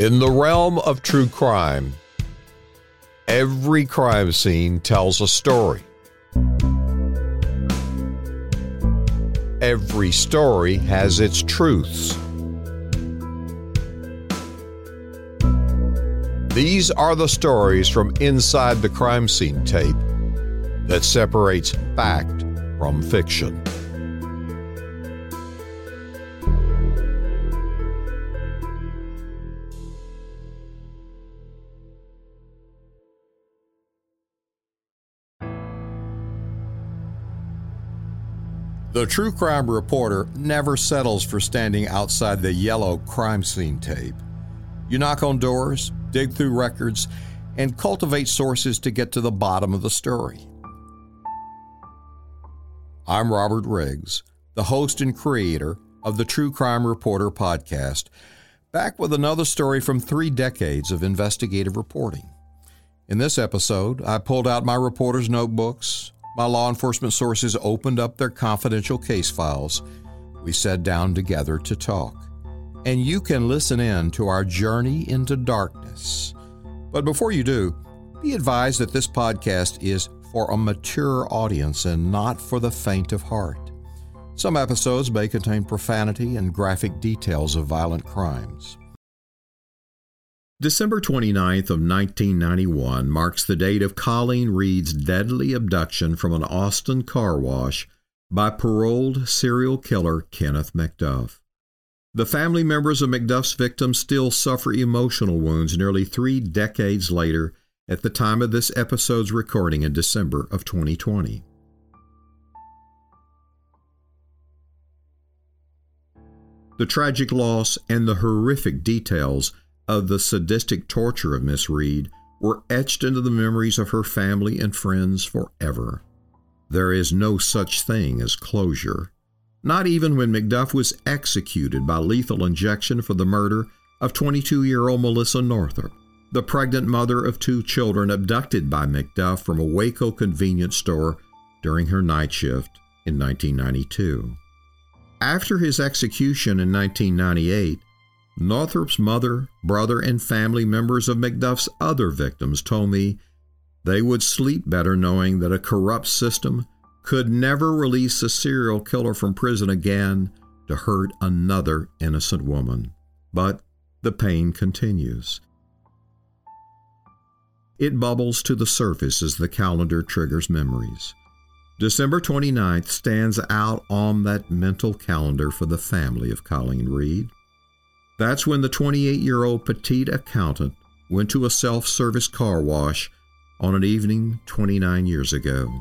In the realm of true crime, every crime scene tells a story. Every story has its truths. These are the stories from inside the crime scene tape that separates fact from fiction. The true crime reporter never settles for standing outside the yellow crime scene tape. You knock on doors, dig through records, and cultivate sources to get to the bottom of the story. I'm Robert Riggs, the host and creator of the True Crime Reporter podcast, back with another story from three decades of investigative reporting. In this episode, I pulled out my reporter's notebooks, my law enforcement sources opened up their confidential case files. We sat down together to talk. And you can listen in to our journey into darkness. But before you do, be advised that this podcast is for a mature audience and not for the faint of heart. Some episodes may contain profanity and graphic details of violent crimes. December 29th of 1991 marks the date of Colleen Reed's deadly abduction from an Austin car wash by paroled serial killer Kenneth McDuff. The family members of McDuff's victims still suffer emotional wounds nearly three decades later at the time of this episode's recording in December of 2020. The tragic loss and the horrific details of the sadistic torture of Miss Reed were etched into the memories of her family and friends forever. There is no such thing as closure, not even when McDuff was executed by lethal injection for the murder of 22 year old Melissa Northrup, the pregnant mother of two children abducted by McDuff from a Waco convenience store during her night shift in 1992. After his execution in 1998, Northrup's mother, brother, and family members of McDuff's other victims told me they would sleep better knowing that a corrupt system could never release a serial killer from prison again to hurt another innocent woman. But the pain continues. It bubbles to the surface as the calendar triggers memories. December 29th stands out on that mental calendar for the family of Colleen Reed. That's when the 28 year old petite accountant went to a self service car wash on an evening 29 years ago.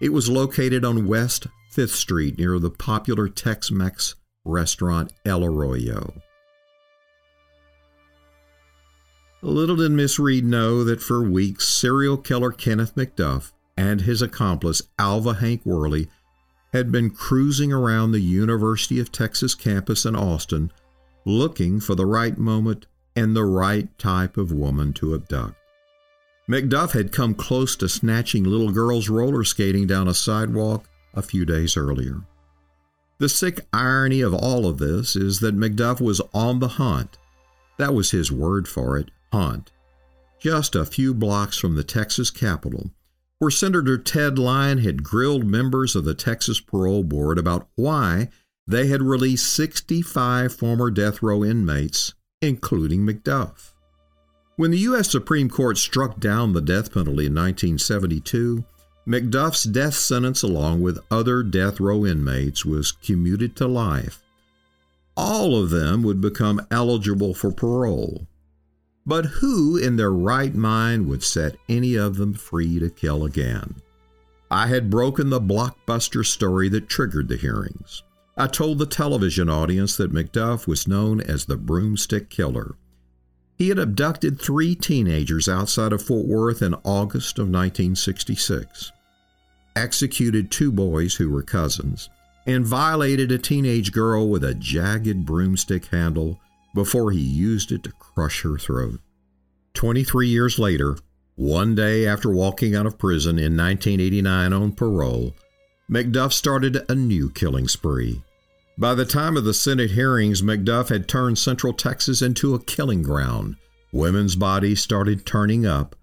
It was located on West 5th Street near the popular Tex Mex restaurant El Arroyo. Little did Miss Reed know that for weeks serial killer Kenneth McDuff and his accomplice Alva Hank Worley had been cruising around the University of Texas campus in Austin looking for the right moment and the right type of woman to abduct. McDuff had come close to snatching little girls roller skating down a sidewalk a few days earlier. The sick irony of all of this is that McDuff was on the hunt. That was his word for it, hunt. Just a few blocks from the Texas Capitol, where Senator Ted Lyon had grilled members of the Texas Parole Board about why they had released 65 former death row inmates, including McDuff. When the U.S. Supreme Court struck down the death penalty in 1972, McDuff's death sentence, along with other death row inmates, was commuted to life. All of them would become eligible for parole. But who in their right mind would set any of them free to kill again? I had broken the blockbuster story that triggered the hearings. I told the television audience that McDuff was known as the broomstick killer. He had abducted three teenagers outside of Fort Worth in August of 1966, executed two boys who were cousins, and violated a teenage girl with a jagged broomstick handle before he used it to crush her throat. 23 years later, one day after walking out of prison in 1989 on parole, McDuff started a new killing spree. By the time of the Senate hearings, McDuff had turned Central Texas into a killing ground. Women's bodies started turning up,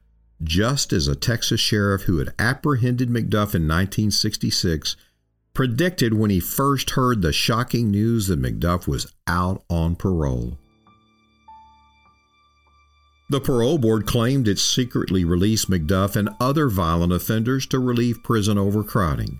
just as a Texas sheriff who had apprehended McDuff in 1966 predicted when he first heard the shocking news that McDuff was out on parole. The parole board claimed it secretly released McDuff and other violent offenders to relieve prison overcrowding.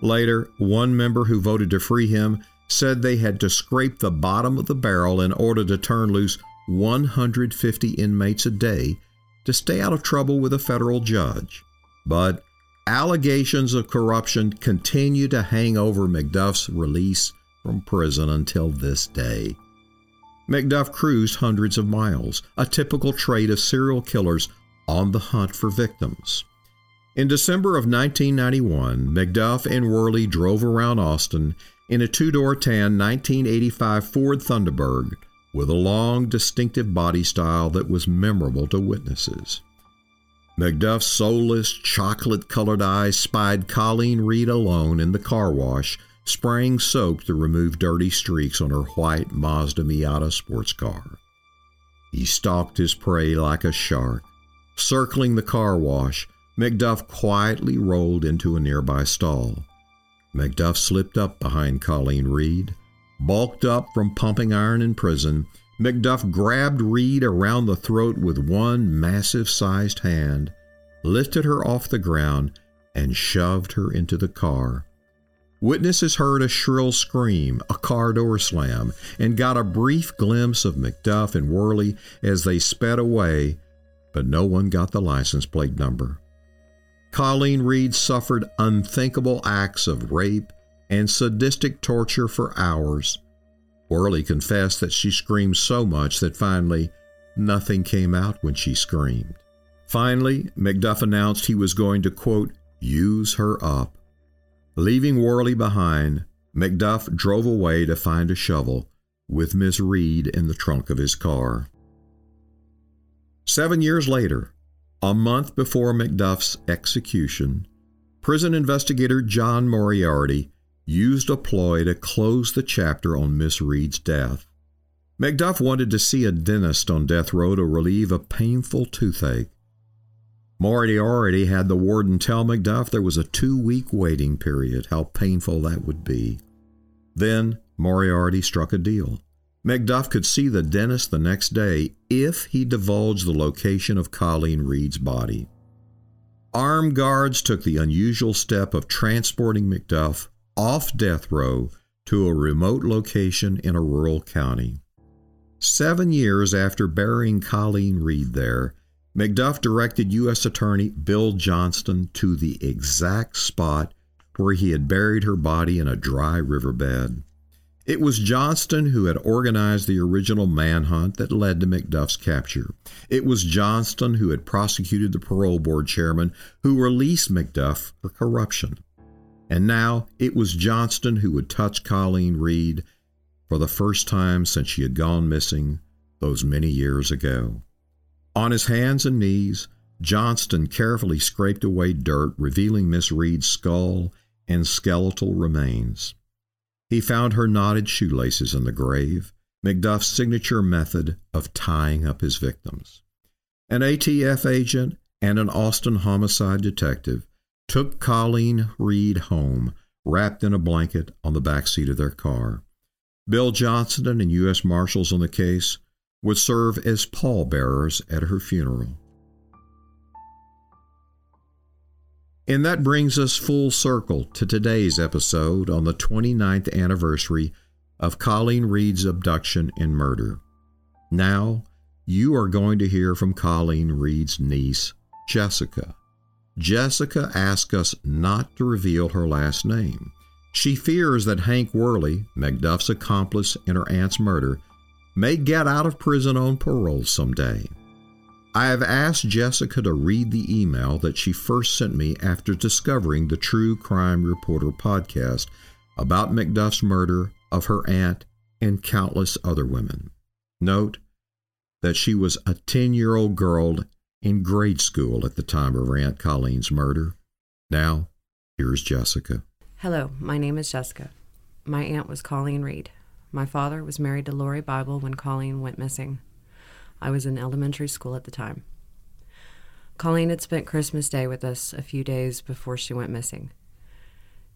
Later, one member who voted to free him said they had to scrape the bottom of the barrel in order to turn loose 150 inmates a day to stay out of trouble with a federal judge. But allegations of corruption continue to hang over McDuff's release from prison until this day. McDuff cruised hundreds of miles, a typical trait of serial killers on the hunt for victims. In December of 1991, McDuff and Worley drove around Austin in a two door tan 1985 Ford Thunderbird with a long, distinctive body style that was memorable to witnesses. McDuff's soulless, chocolate colored eyes spied Colleen Reed alone in the car wash, spraying soap to remove dirty streaks on her white Mazda Miata sports car. He stalked his prey like a shark. Circling the car wash, McDuff quietly rolled into a nearby stall. McDuff slipped up behind Colleen Reed. Bulked up from pumping iron in prison, McDuff grabbed Reed around the throat with one massive sized hand, lifted her off the ground, and shoved her into the car. Witnesses heard a shrill scream, a car door slam, and got a brief glimpse of McDuff and Worley as they sped away, but no one got the license plate number. Colleen Reed suffered unthinkable acts of rape and sadistic torture for hours Worley confessed that she screamed so much that finally nothing came out when she screamed. Finally, McDuff announced he was going to, quote, use her up. Leaving Worley behind, McDuff drove away to find a shovel with Miss Reed in the trunk of his car. Seven years later, a month before McDuff's execution, prison investigator John Moriarty used a ploy to close the chapter on Miss Reed's death. McDuff wanted to see a dentist on death row to relieve a painful toothache. Moriarty had the warden tell McDuff there was a two week waiting period, how painful that would be. Then Moriarty struck a deal. McDuff could see the dentist the next day if he divulged the location of Colleen Reed's body. Armed guards took the unusual step of transporting McDuff off death row to a remote location in a rural county. Seven years after burying Colleen Reed there, McDuff directed U.S. Attorney Bill Johnston to the exact spot where he had buried her body in a dry riverbed. It was Johnston who had organized the original manhunt that led to McDuff's capture. It was Johnston who had prosecuted the parole board chairman who released McDuff for corruption. And now it was Johnston who would touch Colleen Reed for the first time since she had gone missing those many years ago. On his hands and knees, Johnston carefully scraped away dirt, revealing Miss Reed's skull and skeletal remains. He found her knotted shoelaces in the grave, McDuff's signature method of tying up his victims. An ATF agent and an Austin homicide detective took Colleen Reed home, wrapped in a blanket on the back seat of their car. Bill Johnston and U.S. Marshals on the case would serve as pallbearers at her funeral. And that brings us full circle to today's episode on the 29th anniversary of Colleen Reed's abduction and murder. Now, you are going to hear from Colleen Reed's niece, Jessica. Jessica asks us not to reveal her last name. She fears that Hank Worley, McDuff's accomplice in her aunt's murder, may get out of prison on parole someday. I have asked Jessica to read the email that she first sent me after discovering the True Crime Reporter podcast about McDuff's murder of her aunt and countless other women. Note that she was a 10 year old girl in grade school at the time of her Aunt Colleen's murder. Now, here's Jessica. Hello, my name is Jessica. my aunt was Colleen Reed. My father was married to Lori Bible when Colleen went missing. I was in elementary school at the time. Colleen had spent Christmas Day with us a few days before she went missing.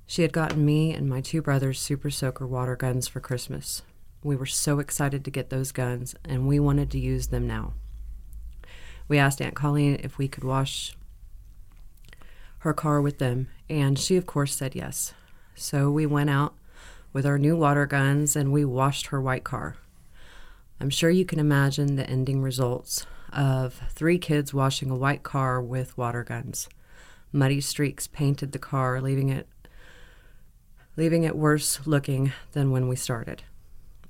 She had gotten me and my two brothers Super Soaker water guns for Christmas. We were so excited to get those guns, and we wanted to use them now. We asked Aunt Colleen if we could wash her car with them, and she, of course, said yes. So we went out with our new water guns and we washed her white car. I'm sure you can imagine the ending results of three kids washing a white car with water guns. Muddy streaks painted the car, leaving it leaving it worse looking than when we started.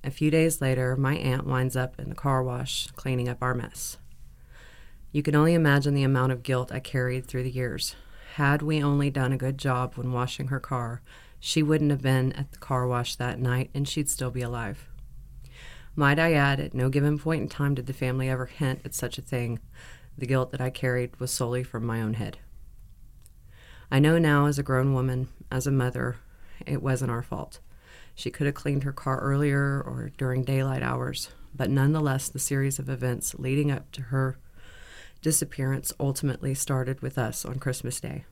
A few days later, my aunt winds up in the car wash cleaning up our mess. You can only imagine the amount of guilt I carried through the years. Had we only done a good job when washing her car, she wouldn't have been at the car wash that night and she'd still be alive. Might I add, at no given point in time did the family ever hint at such a thing. The guilt that I carried was solely from my own head. I know now, as a grown woman, as a mother, it wasn't our fault. She could have cleaned her car earlier or during daylight hours, but nonetheless, the series of events leading up to her disappearance ultimately started with us on Christmas Day.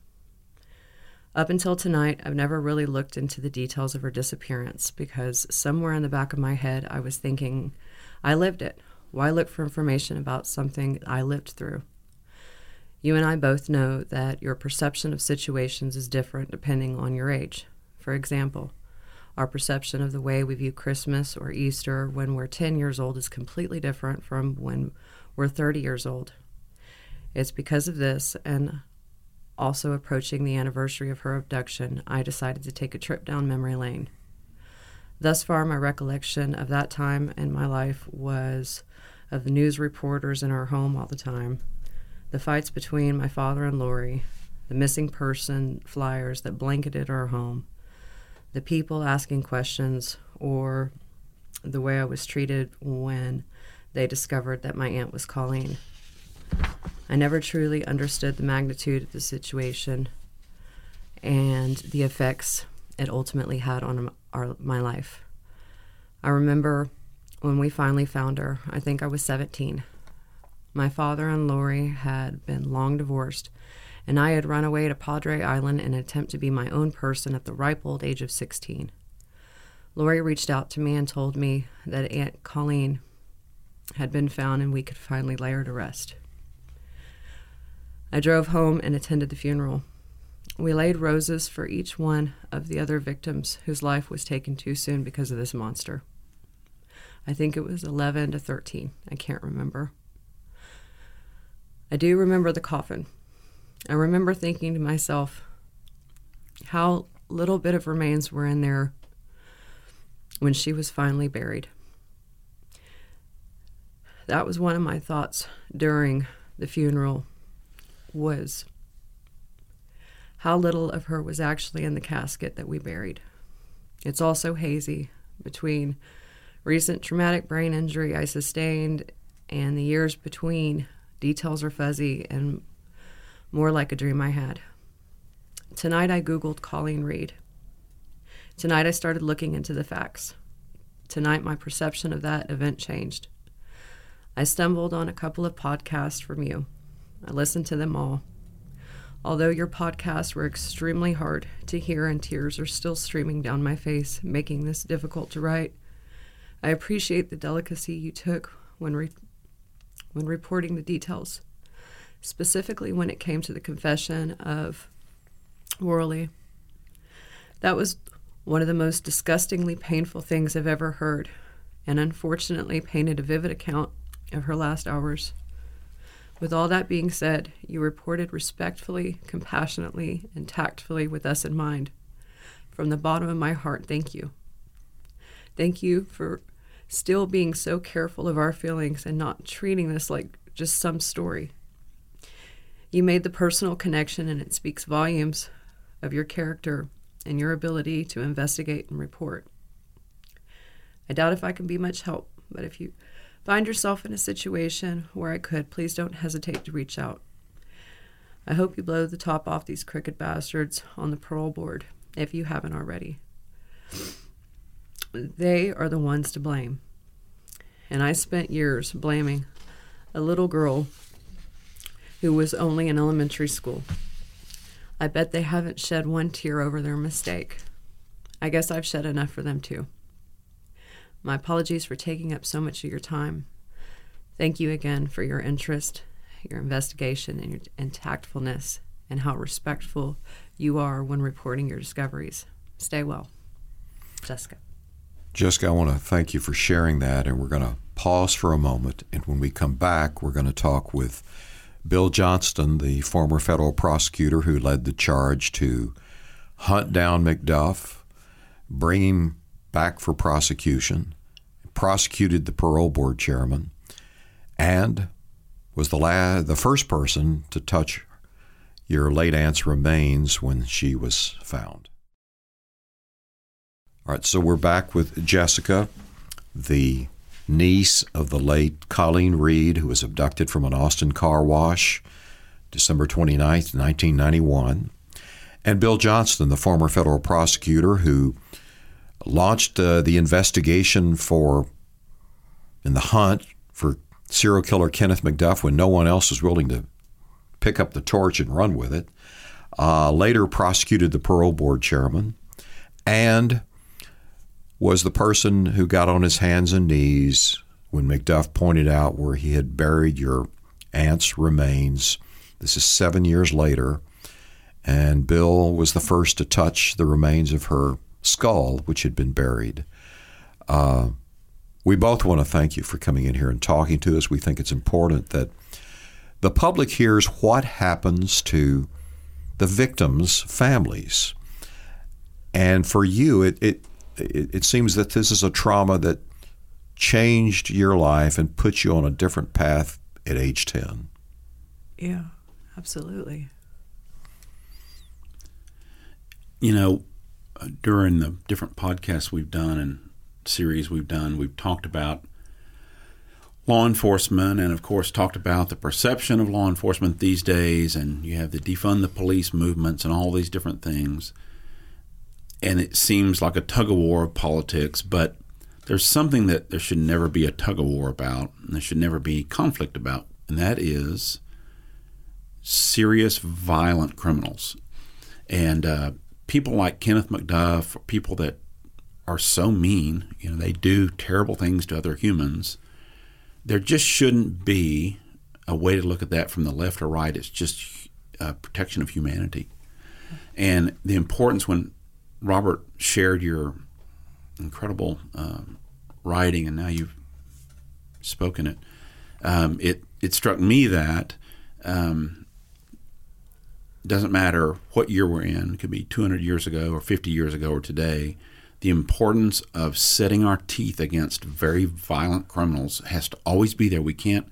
Up until tonight, I've never really looked into the details of her disappearance because somewhere in the back of my head, I was thinking, I lived it. Why look for information about something I lived through? You and I both know that your perception of situations is different depending on your age. For example, our perception of the way we view Christmas or Easter when we're 10 years old is completely different from when we're 30 years old. It's because of this, and also approaching the anniversary of her abduction, I decided to take a trip down memory lane. Thus far, my recollection of that time in my life was of the news reporters in our home all the time, the fights between my father and Lori, the missing person flyers that blanketed our home, the people asking questions, or the way I was treated when they discovered that my aunt was Colleen. I never truly understood the magnitude of the situation and the effects it ultimately had on our, my life. I remember when we finally found her, I think I was 17. My father and Lori had been long divorced, and I had run away to Padre Island in an attempt to be my own person at the ripe old age of 16. Lori reached out to me and told me that Aunt Colleen had been found and we could finally lay her to rest. I drove home and attended the funeral. We laid roses for each one of the other victims whose life was taken too soon because of this monster. I think it was 11 to 13. I can't remember. I do remember the coffin. I remember thinking to myself how little bit of remains were in there when she was finally buried. That was one of my thoughts during the funeral was how little of her was actually in the casket that we buried. It's also hazy between recent traumatic brain injury I sustained and the years between. Details are fuzzy and more like a dream I had. Tonight I Googled Colleen Reed. Tonight I started looking into the facts. Tonight my perception of that event changed. I stumbled on a couple of podcasts from you I listened to them all. Although your podcasts were extremely hard to hear and tears are still streaming down my face, making this difficult to write, I appreciate the delicacy you took when, re- when reporting the details, specifically when it came to the confession of Worley. That was one of the most disgustingly painful things I've ever heard, and unfortunately painted a vivid account of her last hours. With all that being said, you reported respectfully, compassionately, and tactfully with us in mind. From the bottom of my heart, thank you. Thank you for still being so careful of our feelings and not treating this like just some story. You made the personal connection, and it speaks volumes of your character and your ability to investigate and report. I doubt if I can be much help, but if you find yourself in a situation where I could, please don't hesitate to reach out. I hope you blow the top off these crooked bastards on the parole board if you haven't already. They are the ones to blame. And I spent years blaming a little girl who was only in elementary school. I bet they haven't shed one tear over their mistake. I guess I've shed enough for them too. My apologies for taking up so much of your time. Thank you again for your interest, your investigation, and, your, and tactfulness, and how respectful you are when reporting your discoveries. Stay well. Jessica. Jessica, I want to thank you for sharing that, and we're going to pause for a moment. And when we come back, we're going to talk with Bill Johnston, the former federal prosecutor who led the charge to hunt down McDuff, bring him back for prosecution, prosecuted the parole board chairman, and was the la- the first person to touch your late aunt's remains when she was found. All right, so we're back with Jessica, the niece of the late Colleen Reed, who was abducted from an Austin car wash December 29th, 1991, and Bill Johnston, the former federal prosecutor who launched uh, the investigation for in the hunt for serial killer Kenneth McDuff when no one else was willing to pick up the torch and run with it. Uh, later prosecuted the parole board chairman and was the person who got on his hands and knees when McDuff pointed out where he had buried your aunt's remains. This is seven years later. And Bill was the first to touch the remains of her skull, which had been buried. Uh, we both want to thank you for coming in here and talking to us. We think it's important that the public hears what happens to the victims' families. And for you, it, it, it, it seems that this is a trauma that changed your life and put you on a different path at age 10. Yeah, absolutely. You know, during the different podcasts we've done and series we've done, we've talked about law enforcement and, of course, talked about the perception of law enforcement these days. And you have the defund the police movements and all these different things. And it seems like a tug of war of politics, but there's something that there should never be a tug of war about, and there should never be conflict about, and that is serious violent criminals. And uh, people like Kenneth McDuff, people that are so mean, you know, they do terrible things to other humans. There just shouldn't be a way to look at that from the left or right. It's just uh, protection of humanity. And the importance when Robert shared your incredible um, writing, and now you've spoken it, um, it, it struck me that um, doesn't matter what year we're in, it could be 200 years ago or 50 years ago or today, the importance of setting our teeth against very violent criminals has to always be there. We can't,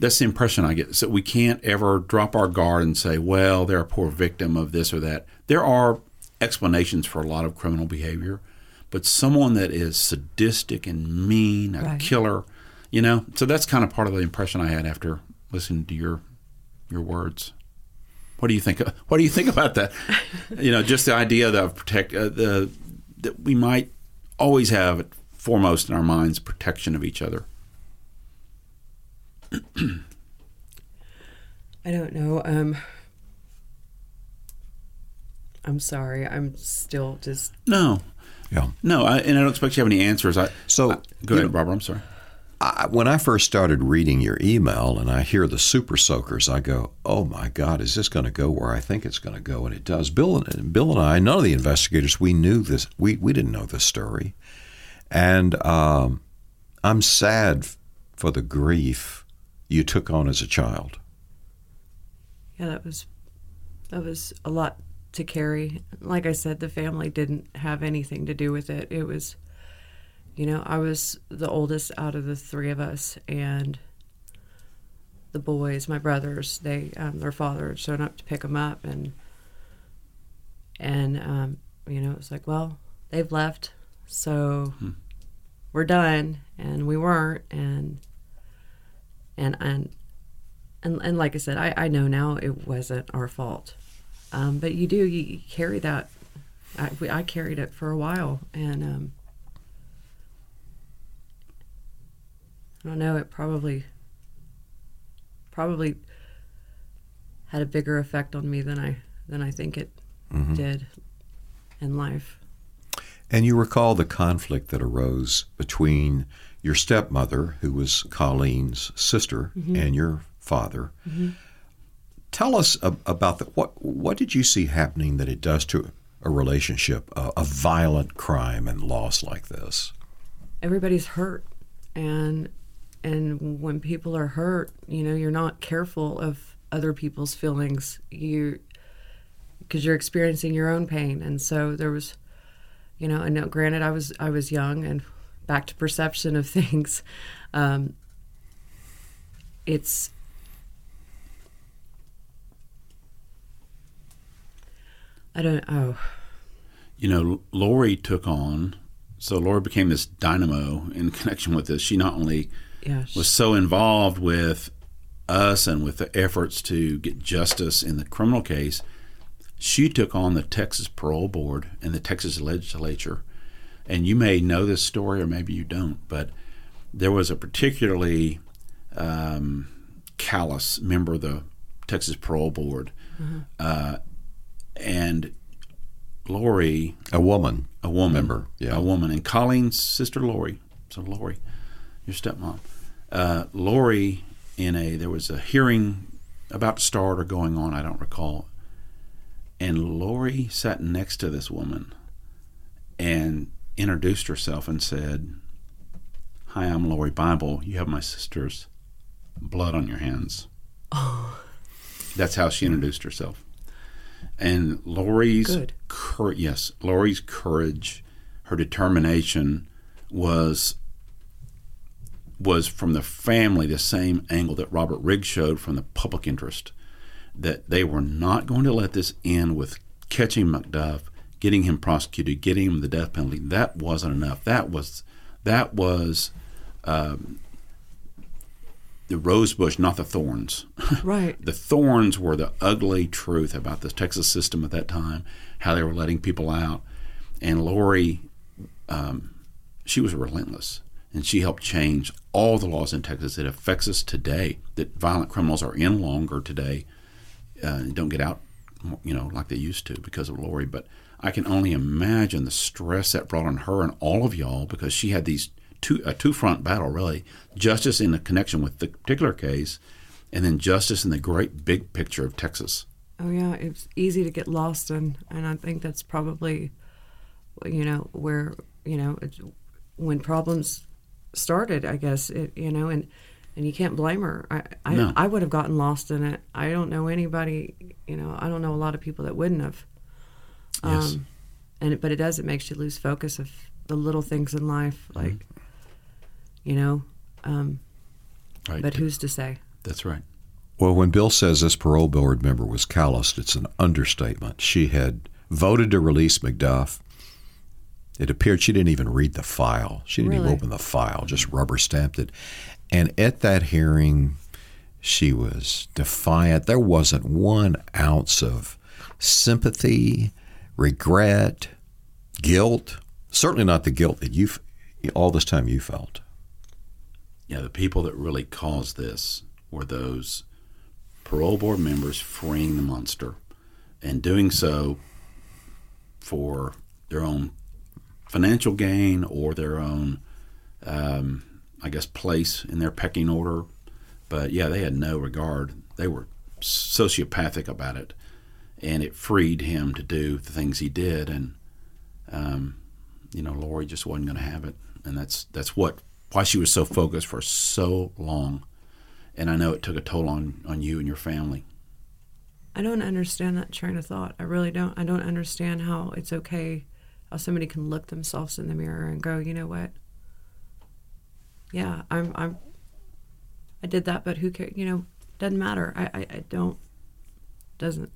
that's the impression I get. So we can't ever drop our guard and say, well, they're a poor victim of this or that. There are explanations for a lot of criminal behavior, but someone that is sadistic and mean, a right. killer, you know, so that's kind of part of the impression I had after listening to your your words. What do you think? What do you think about that? you know, just the idea of protect uh, the that we might always have foremost in our minds protection of each other. I don't know. Um, I'm sorry. I'm still just no. Yeah. No, I, and I don't expect you to have any answers. I, so I, go ahead, Barbara. I'm sorry. I, when I first started reading your email and I hear the super soakers, I go, "Oh my God, is this going to go where I think it's going to go?" And it does. Bill and Bill and I, none of the investigators, we knew this. We we didn't know this story, and um, I'm sad for the grief you took on as a child. Yeah, that was that was a lot to carry. Like I said, the family didn't have anything to do with it. It was you know, I was the oldest out of the three of us, and the boys, my brothers, they um, their father had shown up to pick them up, and and um, you know, it was like, well, they've left, so hmm. we're done, and we weren't, and and and and, and like I said, I, I know now it wasn't our fault, um, but you do you, carry that. I, I carried it for a while, and I don't know. It probably probably had a bigger effect on me than I than I think it Mm-hmm. did in life. And you recall the conflict that arose between your stepmother, who was Colleen's sister, and your father. Tell us ab- about the, what what did you see happening that it does to a relationship, a, a violent crime and loss like this? everybody's hurt and and when people are hurt you know you're not careful of other people's feelings. You because you're experiencing your own pain. And so there was you know and now, granted i was i was young and back to perception of things um, it's i don't oh. You know, Lori took on, so Lori became this dynamo in connection with this. She not only yeah was so involved with us and with the efforts to get justice in the criminal case, she took on the Texas Parole Board and the Texas legislature. And you may know this story, or maybe you don't, but there was a particularly um, callous member of the Texas Parole Board. Uh, and Lori A woman. a woman, Member, yeah. a woman, and Colleen's sister Lori. So Lori, your stepmom, uh, Lori. In a there was a hearing about to start or going on, I don't recall, and Lori sat next to this woman and introduced herself and said, "Hi, I'm Lori Bible. You have my sister's blood on your hands." Oh. That's how she introduced herself. And Lori's Good. yes, Lori's courage, her determination was was from the family the same angle that Robert Riggs showed from the public interest that they were not going to let this end with catching McDuff, getting him prosecuted, getting him the death penalty. That wasn't enough. That was that was um, the rose bush, not the thorns. right the thorns were the ugly truth about the Texas system at that time, how they were letting people out. And Lori, um, she was relentless, and she helped change all the laws in Texas. It affects us today. That violent criminals are in longer today, uh, and don't get out, you know, like they used to because of Lori. But I can only imagine the stress that brought on her and all of y'all because she had these two a two front battle really, justice in the connection with the particular case, and then justice in the great big picture of Texas. Oh yeah, it's easy to get lost in, and I think that's probably, you know, where you know when problems started. I guess it, you know, and and you can't blame her. I I, No. I would have gotten lost in it. I don't know anybody. You know, I don't know a lot of people that wouldn't have. Yes. Um, and it, but it does. It makes you lose focus of the little things in life, Mm-hmm. like, you know. Um, Right. but who's to say? That's right. Well, when Bill says this parole board member was calloused, it's an understatement. She had voted to release McDuff. It appeared she didn't even read the file. She didn't even open the file, just rubber stamped it. And at that hearing, she was defiant. There wasn't one ounce of sympathy, regret, guilt. Certainly not the guilt that you, all this time, you felt. Yeah, the people that really caused this were those parole board members freeing the monster and doing so for their own financial gain or their own, um, I guess, place in their pecking order. But yeah, they had no regard. They were sociopathic about it, and it freed him to do the things he did. And um, you know, Lori just wasn't going to have it, and that's that's what why she was so focused for so long. And I know it took a toll on on you and your family. I don't understand that train of thought. I really don't. I don't understand how it's okay how somebody can look themselves in the mirror and go, you know what? Yeah, I'm I'm I did that, but who cares? You know, doesn't matter. I I, I don't doesn't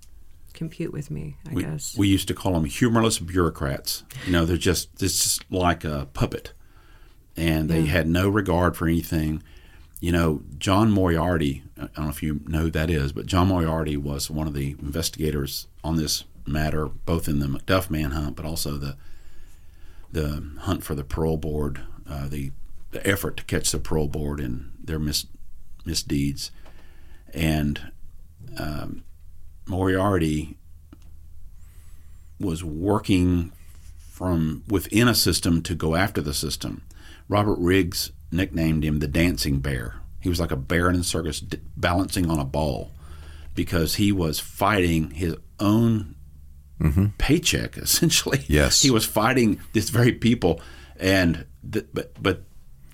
compute with me. I we, guess. we used to call them humorless bureaucrats. You know, they're just just like a puppet, and they Yeah. had no regard for anything. You know, John Moriarty. I don't know if you know who that is, but John Moriarty was one of the investigators on this matter, both in the McDuff manhunt, but also the the hunt for the parole board, uh, the the effort to catch the parole board and their mis, misdeeds, and um, Moriarty was working from within a system to go after the system. Robert Riggs nicknamed him the dancing bear. He was like a bear in a circus d- balancing on a ball because he was fighting his own Mm-hmm. paycheck essentially. Yes. he was fighting these very people, and th- but but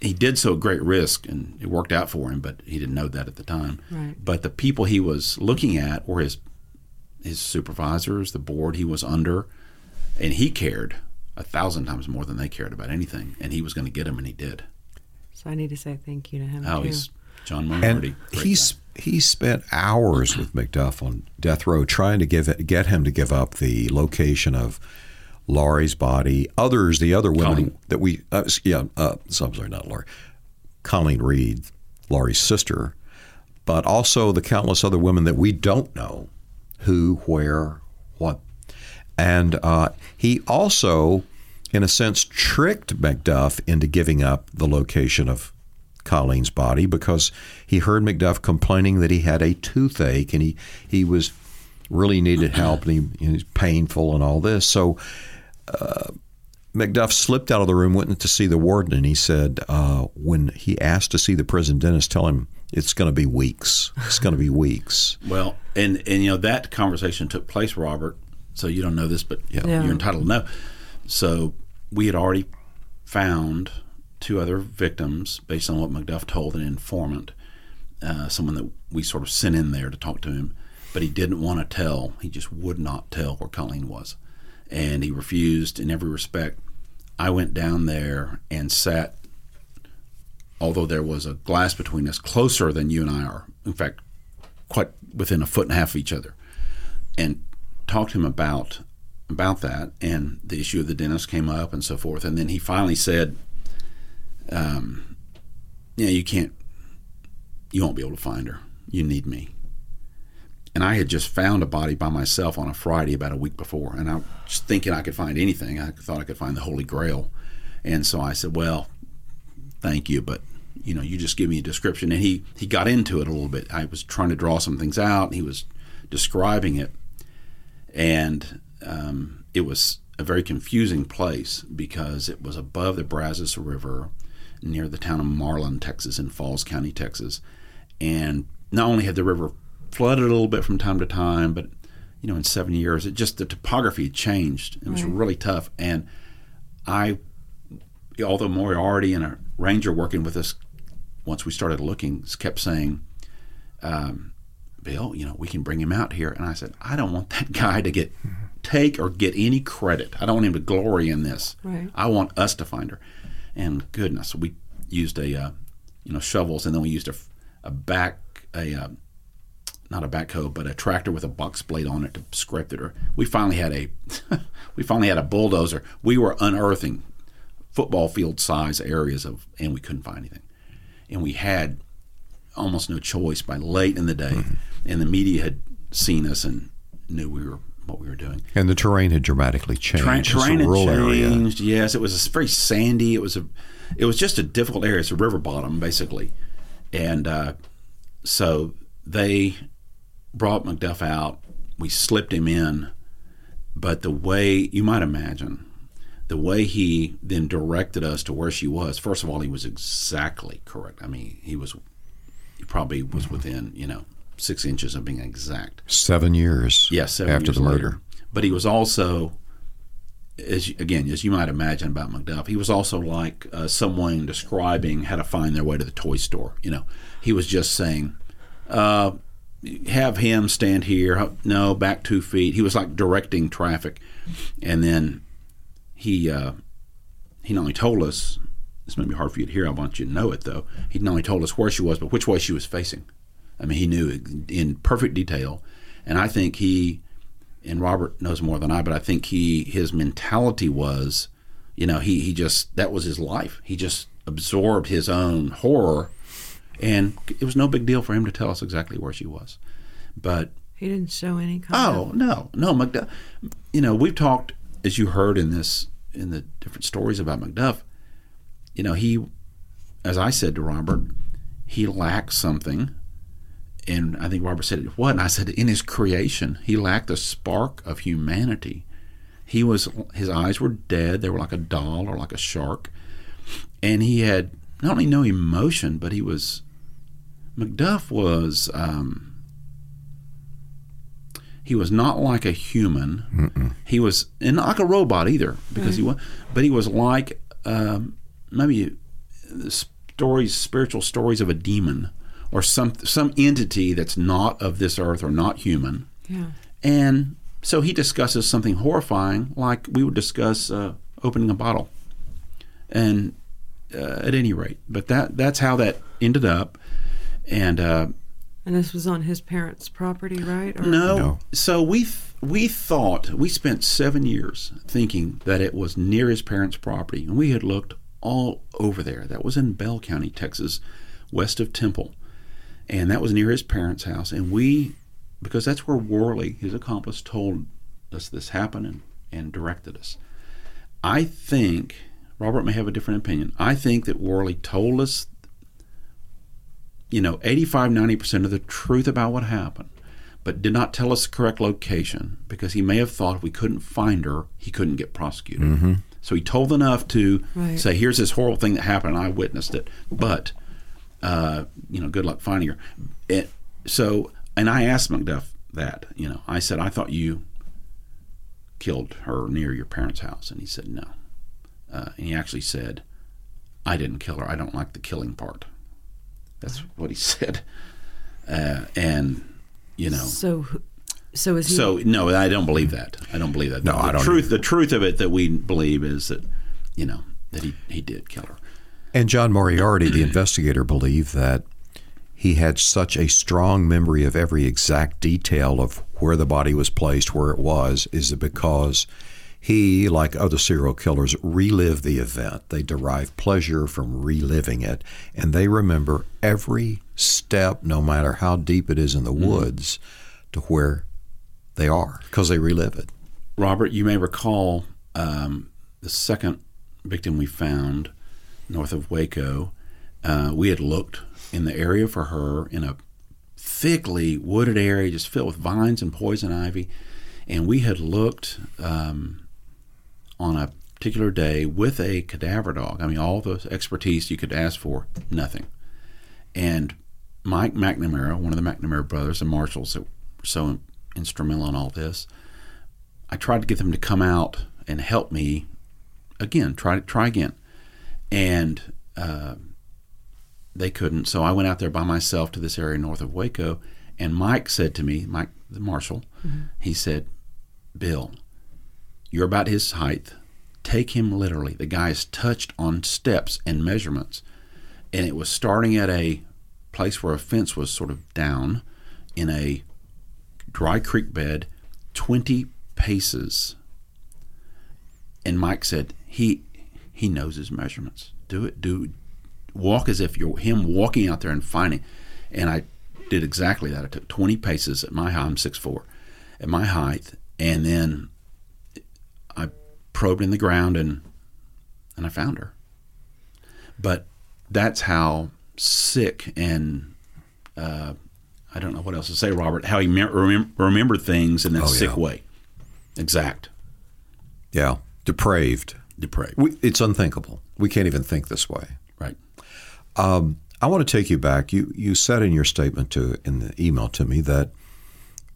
he did so at great risk, and it worked out for him. But he didn't know that at the time. Right. But the people he was looking at were his his supervisors, the board he was under, and he cared a thousand times more than they cared about anything. And he was going to get him, and he did. So I need to say thank you to him Oh, too. he's John Moriarty. And he's guy. He spent hours with McDuff on death row trying to give it, get him to give up the location of Lori's body. Others, the other women Colleen. that we, uh, yeah, uh, so I'm sorry, not Lori, Colleen Reed, Lori's sister, but also the countless other women that we don't know who, where, what. And uh, he also, in a sense, tricked McDuff into giving up the location of Colleen's body because he heard McDuff complaining that he had a toothache and he, he was really needed help and he, he was painful and all this. So uh, McDuff slipped out of the room, went to see the warden, and he said, uh, when he asked to see the prison dentist, tell him it's going to be weeks. It's going to be weeks. Well, and and you know that conversation took place, Robert. So you don't know this, but Yeah. you're entitled to know. So we had already found two other victims based on what McDuff told an informant, uh, someone that we sort of sent in there to talk to him, but he didn't want to tell. He just would not tell where Colleen was, and he refused in every respect. I went down there and sat although there was a glass between us, closer than you and I are. In fact, quite within a foot and a half of each other, and talked to him about about that. And the issue of the dentist came up and so forth. And then he finally said, um, "Yeah, you can't. You won't be able to find her. You need me." And I had just found a body by myself on a Friday about a week before, and I was thinking I could find anything. I thought I could find the Holy Grail, and so I said, "Well, thank you, but you know, you just give me a description. And he he got into it a little bit. I was trying to draw some things out. He was describing it, and um, it was a very confusing place because it was above the Brazos River, near the town of Marlin, Texas, in Falls County, Texas, and not only had the river flooded a little bit from time to time, but you know, in seven years, it just the topography had changed. It was Right. really tough, and I although Moriarty and a ranger working with us, once we started looking, kept saying, um, "Bill, you know, we can bring him out here." And I said, "I don't want that guy to get take or get any credit. I don't want him to glory in this. Right. I want us to find her." And goodness, we used a uh, you know shovels, and then we used a, a back a uh, not a backhoe, but a tractor with a box blade on it to scrape it. Or we finally had a we finally had a bulldozer. We were unearthing football field size areas of, and we couldn't find anything. And we had almost no choice by late in the day, and the media had seen us and knew we were what we were doing. And the terrain had dramatically changed. Terrain, terrain had rural area. changed. Yes, it was very sandy. It was a, it was just a difficult area. It's a river bottom basically, and uh, so they brought McDuff out. We slipped him in, but the way you might imagine, the way he then directed us to where she was. First of all, he was exactly correct. I mean, he was, he probably was within you know six inches of being exact. Seven years. Yes, seven after the later. murder. But he was also, as again, as you might imagine about McDuff, he was also like uh, someone describing how to find their way to the toy store. You know, he was just saying, uh, "Have him stand here. No, back two feet." He was like directing traffic, and then he uh, he not only told us. This may be hard for you to hear. I want you to know it, though. He not only told us where she was, but which way she was facing. I mean, he knew in perfect detail, and I think he, and Robert knows more than I, but I think he his mentality was, you know, he he just that was his life. He just absorbed his own horror, and it was no big deal for him to tell us exactly where she was. But He didn't show any kind oh no, no, McDuff. You know, we've talked as you heard in this in the different stories about McDuff. You know, he as I said to Robert, he lacks something. And I think Robert said, What? And I said, In his creation, he lacked a spark of humanity. He was, his eyes were dead. They were like a doll or like a shark. And he had not only no emotion, but he was, McDuff was, um, he was not like a human. Mm-mm. He was, and not like a robot either, because he was, but he was like um, maybe stories, spiritual stories of a demon or some some entity that's not of this earth or not human. Yeah. And so he discusses something horrifying, like we would discuss uh, opening a bottle. And uh, at any rate, but that that's how that ended up. And uh, And this was on his parents' property, right? Or- no. No. So we th- we thought we spent seven years thinking that it was near his parents' property, and we had looked all over there. That was in Bell County, Texas, west of Temple, and that was near his parents' house. And we, because that's where Worley, his accomplice, told us this happened and, and directed us. I think Robert may have a different opinion. I think that Worley told us you know, 85, 90% of the truth about what happened, but did not tell us the correct location because he may have thought if we couldn't find her, he couldn't get prosecuted. Mm-hmm. So he told enough to Right. say, here's this horrible thing that happened, and I witnessed it, but, uh, you know, good luck finding her. It, so, and I asked McDuff that, you know, I said, I thought you killed her near your parents' house. And he said, no. Uh, and he actually said, I didn't kill her. I don't like the killing part. That's what he said. Uh, and you know, So, so is he? so no, I don't believe that. I don't believe that. No, the I don't Truth, the truth of it that we believe is that you know that he he did kill her. And John Moriarty, the investigator, believed that he had such a strong memory of every exact detail of where the body was placed, where it was, is it because he, like other serial killers, relive the event. They derive pleasure from reliving it, and they remember every step, no matter how deep it is in the woods, to where they are, because they relive it. Robert, you may recall um, the second victim we found north of Waco. Uh, we had looked in the area for her in a thickly wooded area, just filled with vines and poison ivy, and we had looked um, on a particular day with a cadaver dog. I mean, all the expertise you could ask for, nothing. And Mike McNamara, one of the McNamara brothers, the marshals that were so instrumental in all this, I tried to get them to come out and help me again, try try again, and uh, they couldn't. So I went out there by myself to this area north of Waco, and Mike said to me, Mike the marshal, he said, "Bill, you're about his height. Take him literally. The guy is touched on steps and measurements, and it was starting at a place where a fence was sort of down in a dry creek bed, 20 paces. And Mike said, he he knows his measurements. Do it, do walk as if you're him walking out there and finding. And I did exactly that. I took 20 paces at my height. I'm 6'4", at my height, and then I probed in the ground and and I found her. But that's how sick and uh, I don't know what else to say, Robert. How he me- remem- remembered things in that Oh, sick yeah. way. Exact. Yeah, depraved. Depraved. We, it's unthinkable. We can't even think this way. Right. Um, I want to take you back. You you said in your statement to in the email to me that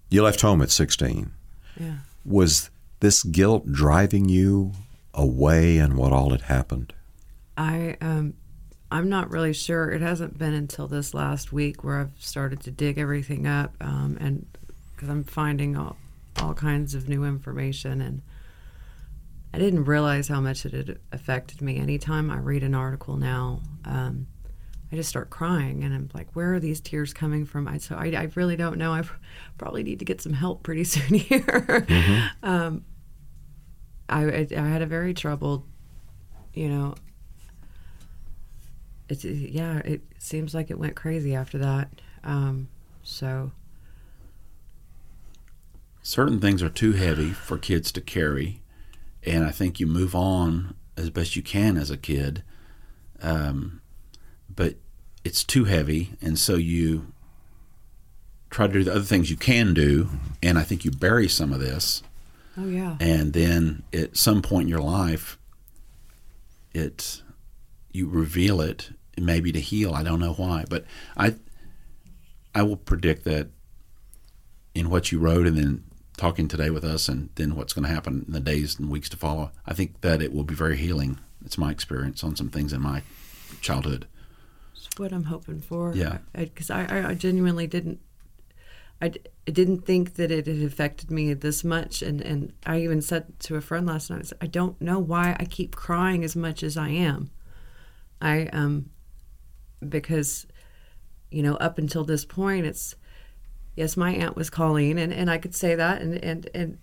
you left home at 16. yeah. Was this guilt driving you away and what all had happened? I um, I'm not really sure. It hasn't been until this last week where I've started to dig everything up, um, and because I'm finding all, all kinds of new information, and I didn't realize how much it had affected me. Anytime I read an article now, um, I just start crying, and I'm like, "Where are these tears coming from?" I so I, I really don't know. I probably need to get some help pretty soon here. um, I, I I had a very troubled, you know, it's yeah it seems like it went crazy after that um so certain things are too heavy for kids to carry, and I think you move on as best you can as a kid. Um, but it's too heavy, and so you try to do the other things you can do, and I think you bury some of this, Oh yeah. and then at some point in your life, it you reveal it, maybe to heal. I don't know why, but I I will predict that in what you wrote, and then talking today with us, and then what's going to happen in the days and weeks to follow. I think that it will be very healing. It's my experience on some things in my childhood. It's what I'm hoping for. Yeah. Because I, I, I genuinely didn't. I, d- I didn't think that it had affected me this much, and, and I even said to a friend last night, I, said, I don't know why I keep crying as much as I am. I um, because, you know, up until this point, it's yes, my aunt was Colleen, and, and I could say that, and and and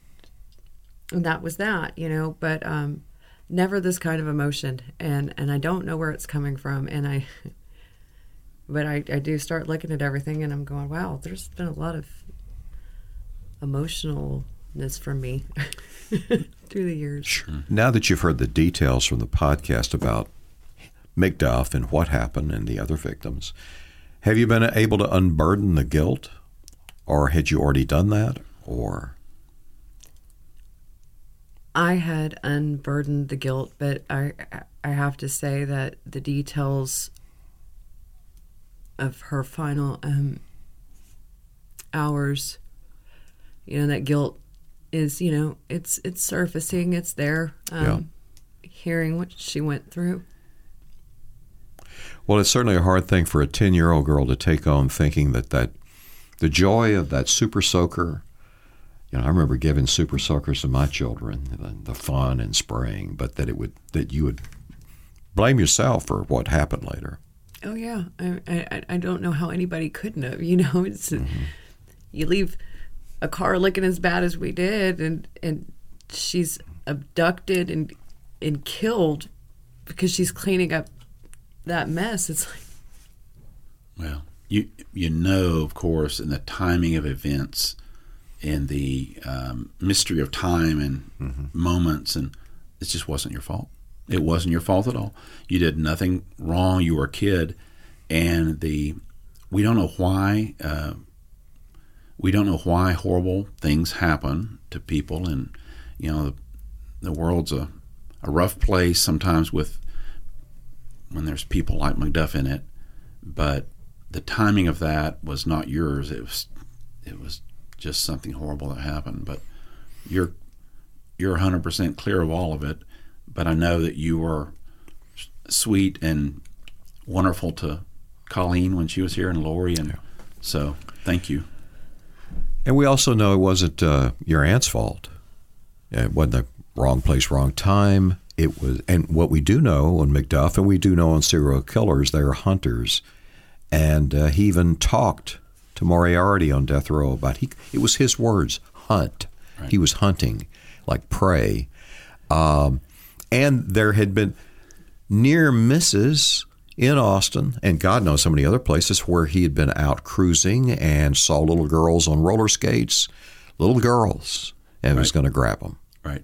and that was that, you know, but um, never this kind of emotion, and and I don't know where it's coming from, and I. But I, I do start looking at everything and I'm going, wow, there's been a lot of emotionalness from me through the years. Sure. Now that you've heard the details from the podcast about McDuff and what happened and the other victims, have you been able to unburden the guilt? Or had you already done that? Or I had unburdened the guilt, but I I have to say that the details of her final um, hours, you know, that guilt is, you know, it's it's surfacing, it's there. Um, Hearing what she went through. Well, it's certainly a hard thing for a 10 year old girl to take on thinking that, that the joy of that super soaker. You know, I remember giving super soakers to my children, the, the fun and spraying, but that it would that you would blame yourself for what happened later. Oh yeah, I I, I don't know how anybody couldn't have. You know, it's mm-hmm. you leave a car looking as bad as we did, and and she's abducted and and killed because she's cleaning up that mess. It's like Well, you you know, of course, in the timing of events, and the um, mystery of time and moments, and it just wasn't your fault. It wasn't your fault at all. You did nothing wrong. You were a kid, and the we don't know why. Uh, we don't know why horrible things happen to people, and you know the, the world's a, a rough place sometimes with when there's people like McDuff in it, but the timing of that was not yours. It was it was just something horrible that happened. But you're you're 100 percent clear of all of it. But I know that you were sweet and wonderful to Colleen when she was here and Lori, and so thank you. And we also know it wasn't uh, your aunt's fault. It wasn't the wrong place, wrong time. It was, and what we do know on McDuff, and we do know on serial killers, they are hunters. And uh, he even talked to Moriarty on death row about he. It was his words, hunt. He was hunting like prey. Um, and there had been near misses in Austin, and God knows so many other places where he had been out cruising and saw little girls on roller skates, little girls, and was going to grab them. Right.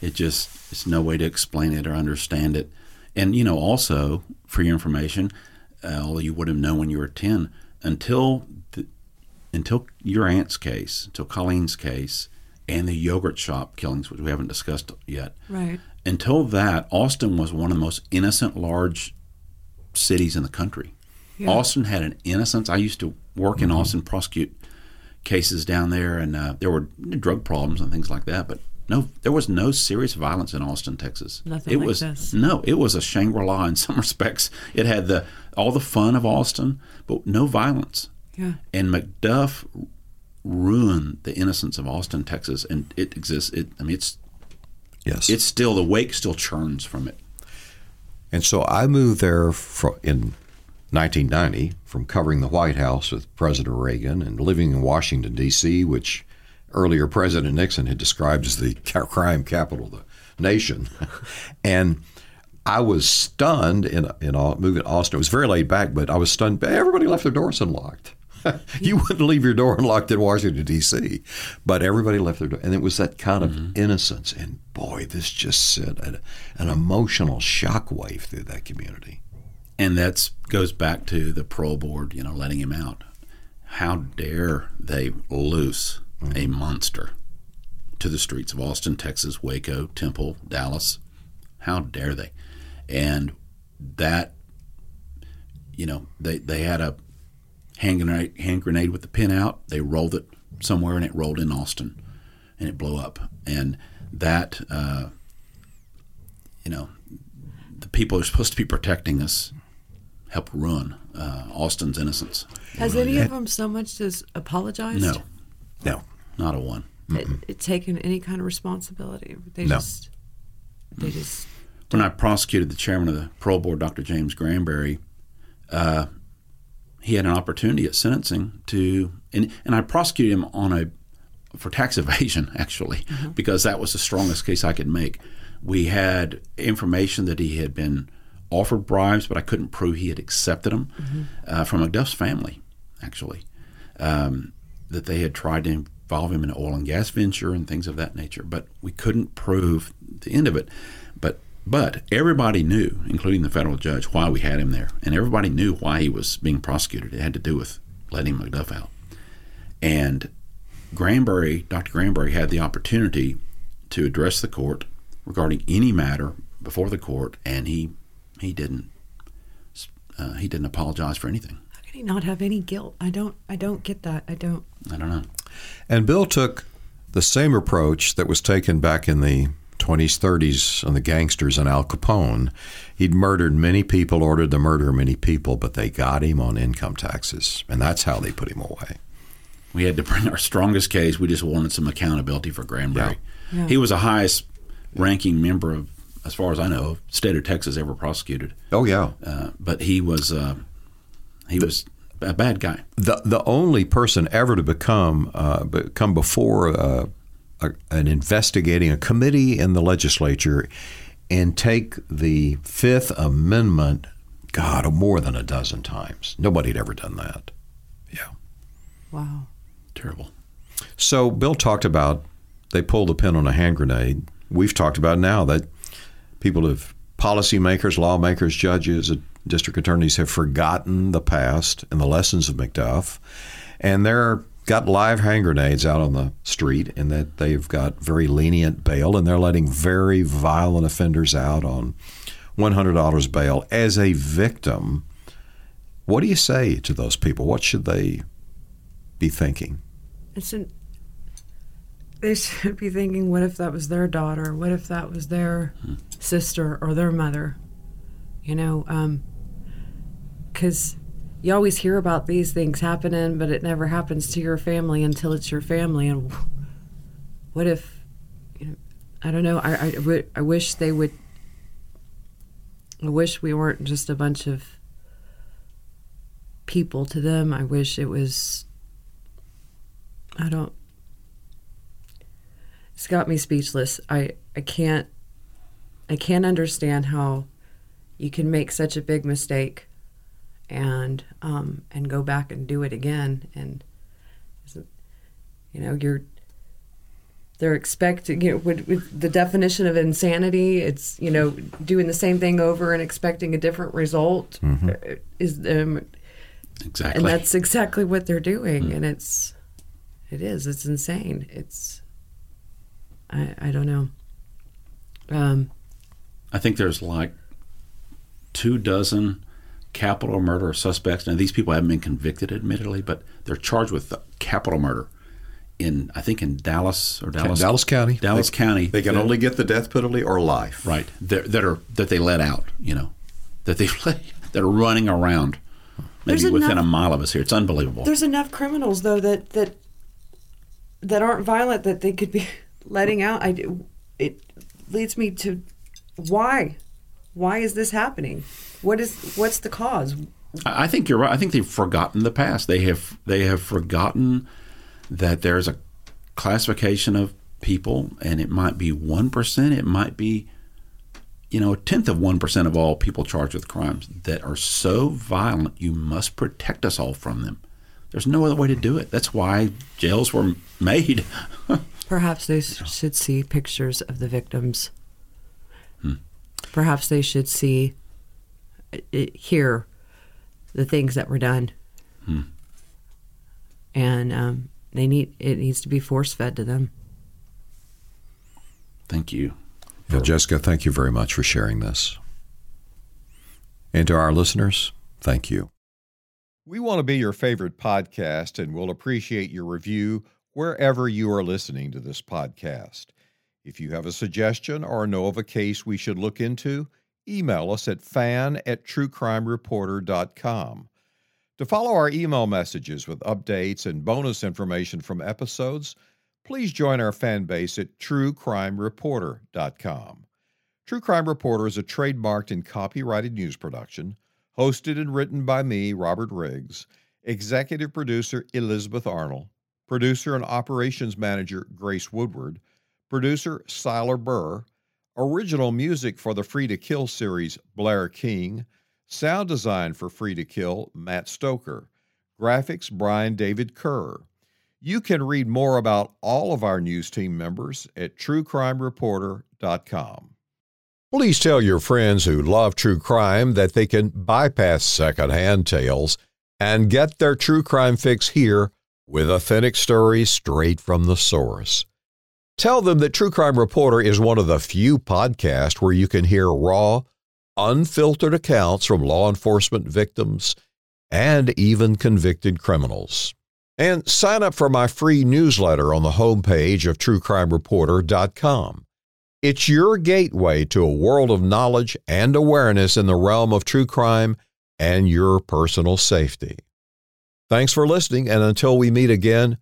It just it's no way to explain it or understand it. And you know, also for your information, uh, although you would have known when you were ten, until the, until your aunt's case, until Colleen's case, and the yogurt shop killings, which we haven't discussed yet. right. Until that, Austin was one of the most innocent large cities in the country. Yeah. Austin had an innocence. I used to work in Austin, prosecute cases down there, and uh, there were drug problems and things like that. But no, there was no serious violence in Austin, Texas. Nothing it like was this. no, it was a Shangri La in some respects. It had the all the fun of Austin, but no violence. Yeah. And McDuff ruined the innocence of Austin, Texas, and it exists. It, I mean, it's Yes. it's still the wake still churns from it. And so I moved there fro- in 1990 from covering the White House with President Reagan and living in Washington, D.C., which earlier President Nixon had described as the crime capital of the nation. and I was stunned in, in moving to Austin. It was very laid back, but I was stunned. Everybody left their doors unlocked. you wouldn't leave your door unlocked in Washington, D.C., but everybody left their door. And it was that kind of mm-hmm. innocence. And boy, this just sent an, an emotional shockwave through that community. and that goes back to the parole board, you know, letting him out. How dare they loose mm-hmm. a monster to the streets of Austin, Texas, Waco, Temple, Dallas? How dare they? And that, you know, they they had a hand grenade, hand grenade with the pin out. They rolled it somewhere, and it rolled in Austin, and it blew up. And that, uh, you know, the people who are supposed to be protecting us helped ruin uh, Austin's innocence. Has any of them so much as apologized? No, No. not a one. It, it taken any kind of responsibility? They No. just, they just. When I prosecuted the chairman of the parole board, Dr. James Granberry, uh, he had an opportunity at sentencing to, and, and I prosecuted him on a for tax evasion actually, because that was the strongest case I could make. We had information that he had been offered bribes, but I couldn't prove he had accepted them uh, from McDuff's family, actually. Um, that they had tried to involve him in an oil and gas venture and things of that nature, but we couldn't prove the end of it. But but everybody knew, including the federal judge, why we had him there, and everybody knew why he was being prosecuted. It had to do with letting McDuff out. And Granberry, Dr. Granberry, had the opportunity to address the court regarding any matter before the court, and he he didn't uh, he didn't apologize for anything. How can he not have any guilt? I don't. I don't get that. I don't. I don't know. And Bill took the same approach that was taken back in the 20s, 30s on the gangsters and Al Capone. He'd murdered many people, ordered the murder of many people, but they got him on income taxes, and that's how they put him away. We had to bring our strongest case. We just wanted some accountability for Granberry. Yeah. He was the highest ranking member of, as far as I know, of state of Texas ever prosecuted. Oh yeah, Uh, but he was uh, he was a bad guy. the the only person ever to become uh, be- come before uh, a, an investigating a committee in the legislature and take the Fifth Amendment, God, more than a dozen times. Nobody had ever done that. Yeah. Wow. Terrible. So Bill talked about they pulled the pin on a hand grenade. We've talked about now that people have policymakers, lawmakers, judges, uh, district attorneys have forgotten the past and the lessons of McDuff, and they're got live hand grenades out on the street, and that they've got very lenient bail, and they're letting very violent offenders out on one hundred dollars bail as a victim. What do you say to those people? What should they be thinking? It's an. They should be thinking, what if that was their daughter? What if that was their hmm. sister or their mother? You know, um, because you always hear about these things happening, but it never happens to your family until it's your family. And what if, you know, I don't know. I, I, I wish they would. I wish we weren't just a bunch of people to them. I wish it was I don't. It's got me speechless. I I can't. I can't understand how you can make such a big mistake, and um and go back and do it again, and you know you're. They're expecting you know with, with the definition of insanity. It's you know doing the same thing over and expecting a different result. uh, Is um, Exactly. and that's exactly what they're doing and it's it is it's insane it's i i don't know um I think there's like two dozen capital murder suspects. Now, these people haven't been convicted, admittedly, but they're charged with capital murder in, I think, in Dallas or Dallas, Dallas County. Dallas They- County. They can that- only get the death penalty or life. right that, that are that they let out. You know, that they that are running around, maybe There's within enough- a mile of us here. It's unbelievable. there's enough criminals though that that that aren't violent that they could be letting out i do- it leads me to why why is this happening what is what's the cause I I think you're right. I think they've forgotten the past. They have they have forgotten that there's a classification of people, and it might be one percent. It might be, you know, a tenth of one percent of all people charged with crimes that are so violent. You must protect us all from them. There's no other way to do it. That's why jails were made. Perhaps they should see pictures of the victims. Hmm. Perhaps they should see hear the things that were done. Hmm. And um, they need it needs to be force fed to them. Thank you. Well, Jessica, thank you very much for sharing this. And to our listeners, thank you. We want to be your favorite podcast and we'll appreciate your review wherever you are listening to this podcast. If you have a suggestion or know of a case we should look into, email us at fan at truecrimereporter.com. To follow our email messages with updates and bonus information from episodes, please join our fan base at truecrimereporter.com. True Crime Reporter is a trademarked and copyrighted news production, hosted and written by me, Robert Riggs, executive producer Elizabeth Arnold, producer and operations manager Grace Woodward, producer Siler Burr, original music for the Free to Kill series Blair King, sound design for Free to Kill Matt Stoker, graphics Brian David Kerr. You can read more about all of our news team members at truecrimereporter.com. Please tell your friends who love true crime that they can bypass secondhand tales and get their true crime fix here with authentic stories straight from the source. Tell them that True Crime Reporter is one of the few podcasts where you can hear raw, unfiltered accounts from law enforcement victims and even convicted criminals. And sign up for my free newsletter on the homepage of truecrimereporter.com. It's your gateway to a world of knowledge and awareness in the realm of true crime and your personal safety. Thanks for listening, and until we meet again,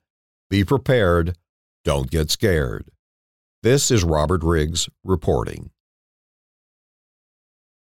be prepared, don't get scared. This is Robert Riggs reporting.